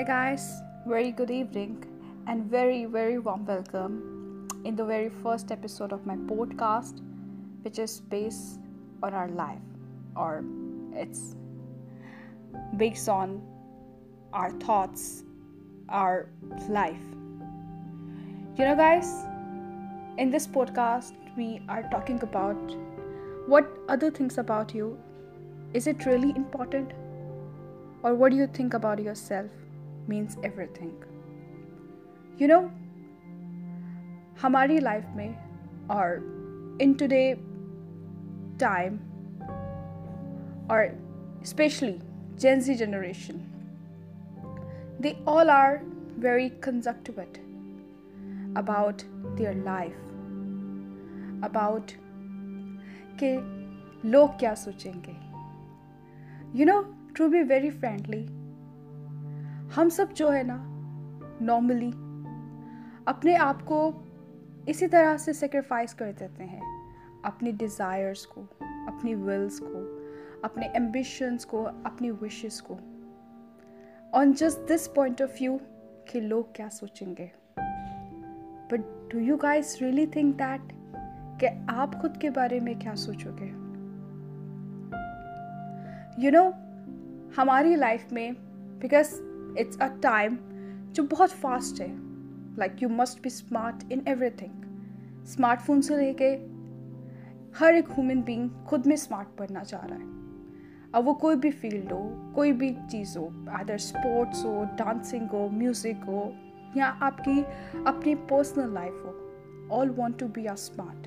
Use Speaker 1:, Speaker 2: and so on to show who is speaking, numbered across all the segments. Speaker 1: Hi guys, very good evening and very warm welcome in the very first episode of my podcast, which is based on our life, or it's based on our thoughts, our life. You know guys, in this podcast we are talking about what other things about you. Is it really important, or what do you think about yourself? Means everything you know ہماری life میں اور in today time اور especially Gen Z generation they all are very کنزکٹ about their life about کہ لوگ کیا سوچیں گے you know to be very friendly ہم سب جو ہے نا نارملی اپنے آپ کو اسی طرح سے سیکریفائز کر دیتے ہیں اپنی ڈیزائرس کو اپنی ولس کو اپنے ایمبیشنس کو اپنی وشز کو on just this point of view کہ لوگ کیا سوچیں گے but do you guys really think that کہ آپ خود کے بارے میں کیا سوچو گے یو نو ہماری لائف میں بیکاز اٹس اے ٹائم جو بہت فاسٹ ہے like you must be smart in everything smart phone سے لے کے ہر ایک ہیومن بینگ خود میں اسمارٹ بننا چاہ رہا ہے اب وہ کوئی بھی فیلڈ ہو کوئی بھی چیز ہو ادر اسپورٹس ہو ڈانسنگ ہو میوزک ہو یا آپ کی اپنی پرسنل لائف ہو all want to be are smart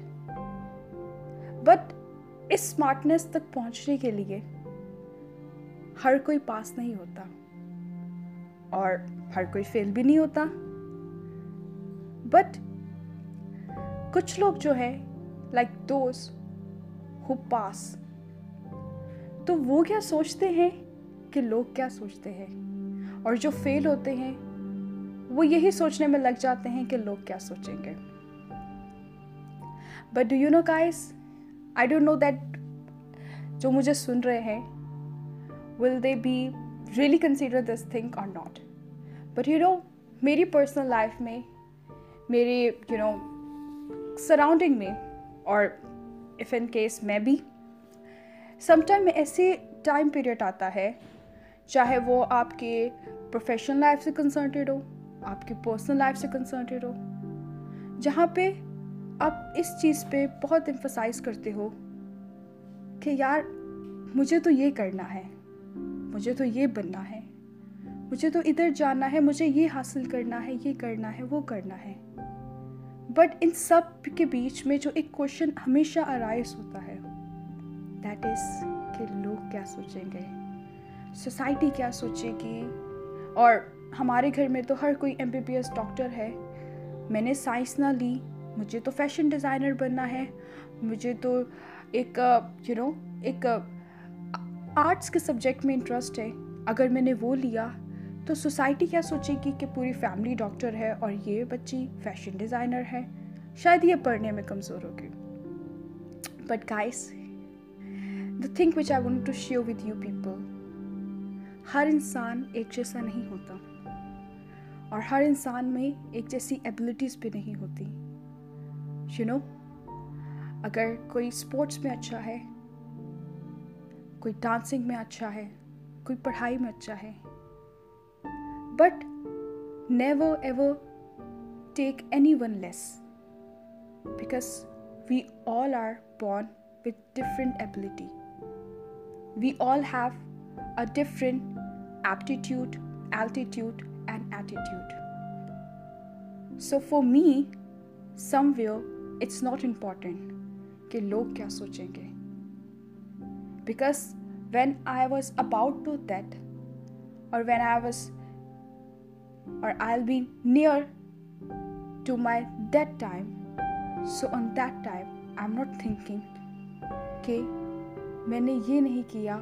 Speaker 1: but اس اسمارٹنیس تک پہنچنے کے لیے ہر کوئی پاس نہیں ہوتا اور ہر کوئی فیل بھی نہیں ہوتا بٹ کچھ لوگ جو ہیں لائک دوز ہو پاس تو وہ کیا سوچتے ہیں کہ لوگ کیا سوچتے ہیں اور جو فیل ہوتے ہیں وہ یہی سوچنے میں لگ جاتے ہیں کہ لوگ کیا سوچیں گے but do you know guys I don't know that جو مجھے سن رہے ہیں will they be really consider this think اور ناٹ بٹ یو نو میری پرسنل لائف میں میری یو نو سراؤنڈنگ میں اور اف ان کیس میں بھی سم ٹائم میں ایسے ٹائم پیریڈ آتا ہے چاہے وہ آپ کے پروفیشنل لائف سے کنسرنٹیڈ ہو آپ کی پرسنل لائف سے کنسرٹیڈ ہو جہاں پہ آپ اس چیز پہ بہت امفسائز کرتے ہو کہ یار مجھے تو یہ کرنا ہے مجھے تو یہ بننا ہے مجھے تو ادھر جانا ہے مجھے یہ حاصل کرنا ہے یہ کرنا ہے وہ کرنا ہے بٹ ان سب کے بیچ میں جو ایک کوشچن ہمیشہ ارائز ہوتا ہے دیٹ از کہ لوگ کیا سوچیں گے سوسائٹی کیا سوچے گی اور ہمارے گھر میں تو ہر کوئی M B B S doctor ہے میں نے سائنس نہ لی مجھے تو فیشن ڈیزائنر بننا ہے مجھے تو ایک یو نو ایک آرٹس کے سبجیکٹ میں انٹرسٹ ہے اگر میں نے وہ لیا تو سوسائٹی کیا سوچے گی کہ پوری فیملی ڈاکٹر ہے اور یہ بچی فیشن ڈیزائنر ہے شاید یہ پڑھنے میں کمزور ہوگی but guys the think which I want to share with you people ہر انسان ایک جیسا نہیں ہوتا اور ہر انسان میں ایک جیسی ایبلٹیز بھی نہیں ہوتی یو نو اگر کوئی اسپورٹس میں اچھا ہے کوئی ڈانسنگ میں اچھا ہے کوئی پڑھائی میں اچھا ہے but never ever take any one less because we all are born with different ability we all have a different aptitude altitude and attitude so for me some view it's not important کہ لوگ کیا سوچیں گے because when I was about to that اور when I was I will be near to my that time so on that time I am not thinking کہ میں نے یہ نہیں کیا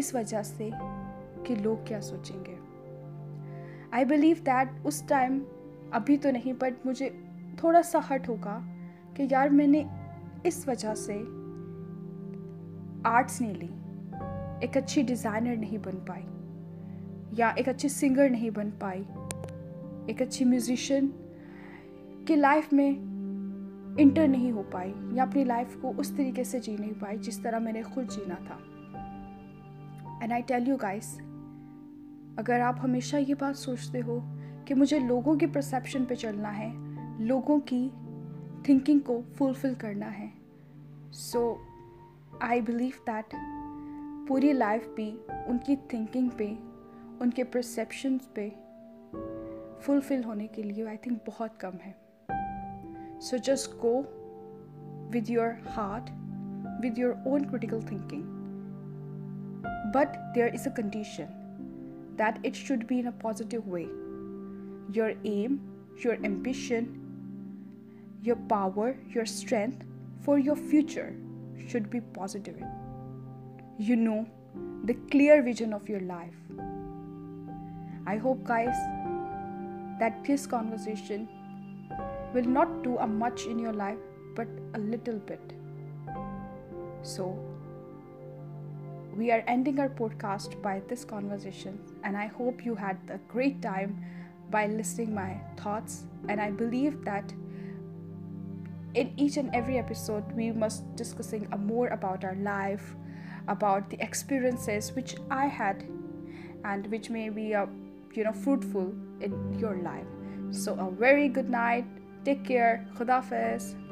Speaker 1: اس وجہ سے کہ لوگ کیا سوچیں گے آئی بلیو دیٹ اس ٹائم ابھی تو نہیں بٹ مجھے تھوڑا سا ہٹ ہوگا کہ یار میں نے اس وجہ سے آرٹس نہیں لی ایک اچھی ڈیزائنر نہیں بن پائی یا ایک اچھی سنگر نہیں بن پائی ایک اچھی میوزیشین کی لائف میں انٹر نہیں ہو پائی یا اپنی لائف کو اس طریقے سے جی نہیں پائی جس طرح میں نے خود جینا تھا and I tell you guys اگر آپ ہمیشہ یہ بات سوچتے ہو کہ مجھے لوگوں کے پرسیپشن پہ چلنا ہے لوگوں کی تھنکنگ کو فلفل کرنا ہے سو آئی بلیو دیٹ پوری لائف بھی ان کی تھنکنگ پہ ان کے پرسیپشنز پہ فلفل ہونے کے لیے آئی تھنک بہت کم ہے so just go with your heart with your own critical thinking but there is a condition that it should be in a positive way your M your ambition your power your strength for your future should be positive you know the clear vision of your life I hope, guys, that this conversation will not do a much in your life, but a little bit. So, we are ending our podcast by this conversation, and I hope you had a great time by listening my thoughts, and I believe that in each and every episode we must discussing more about our life, about the experiences which I had and which may be uh, you know fruitful in your life so a very good night take care خدا فیض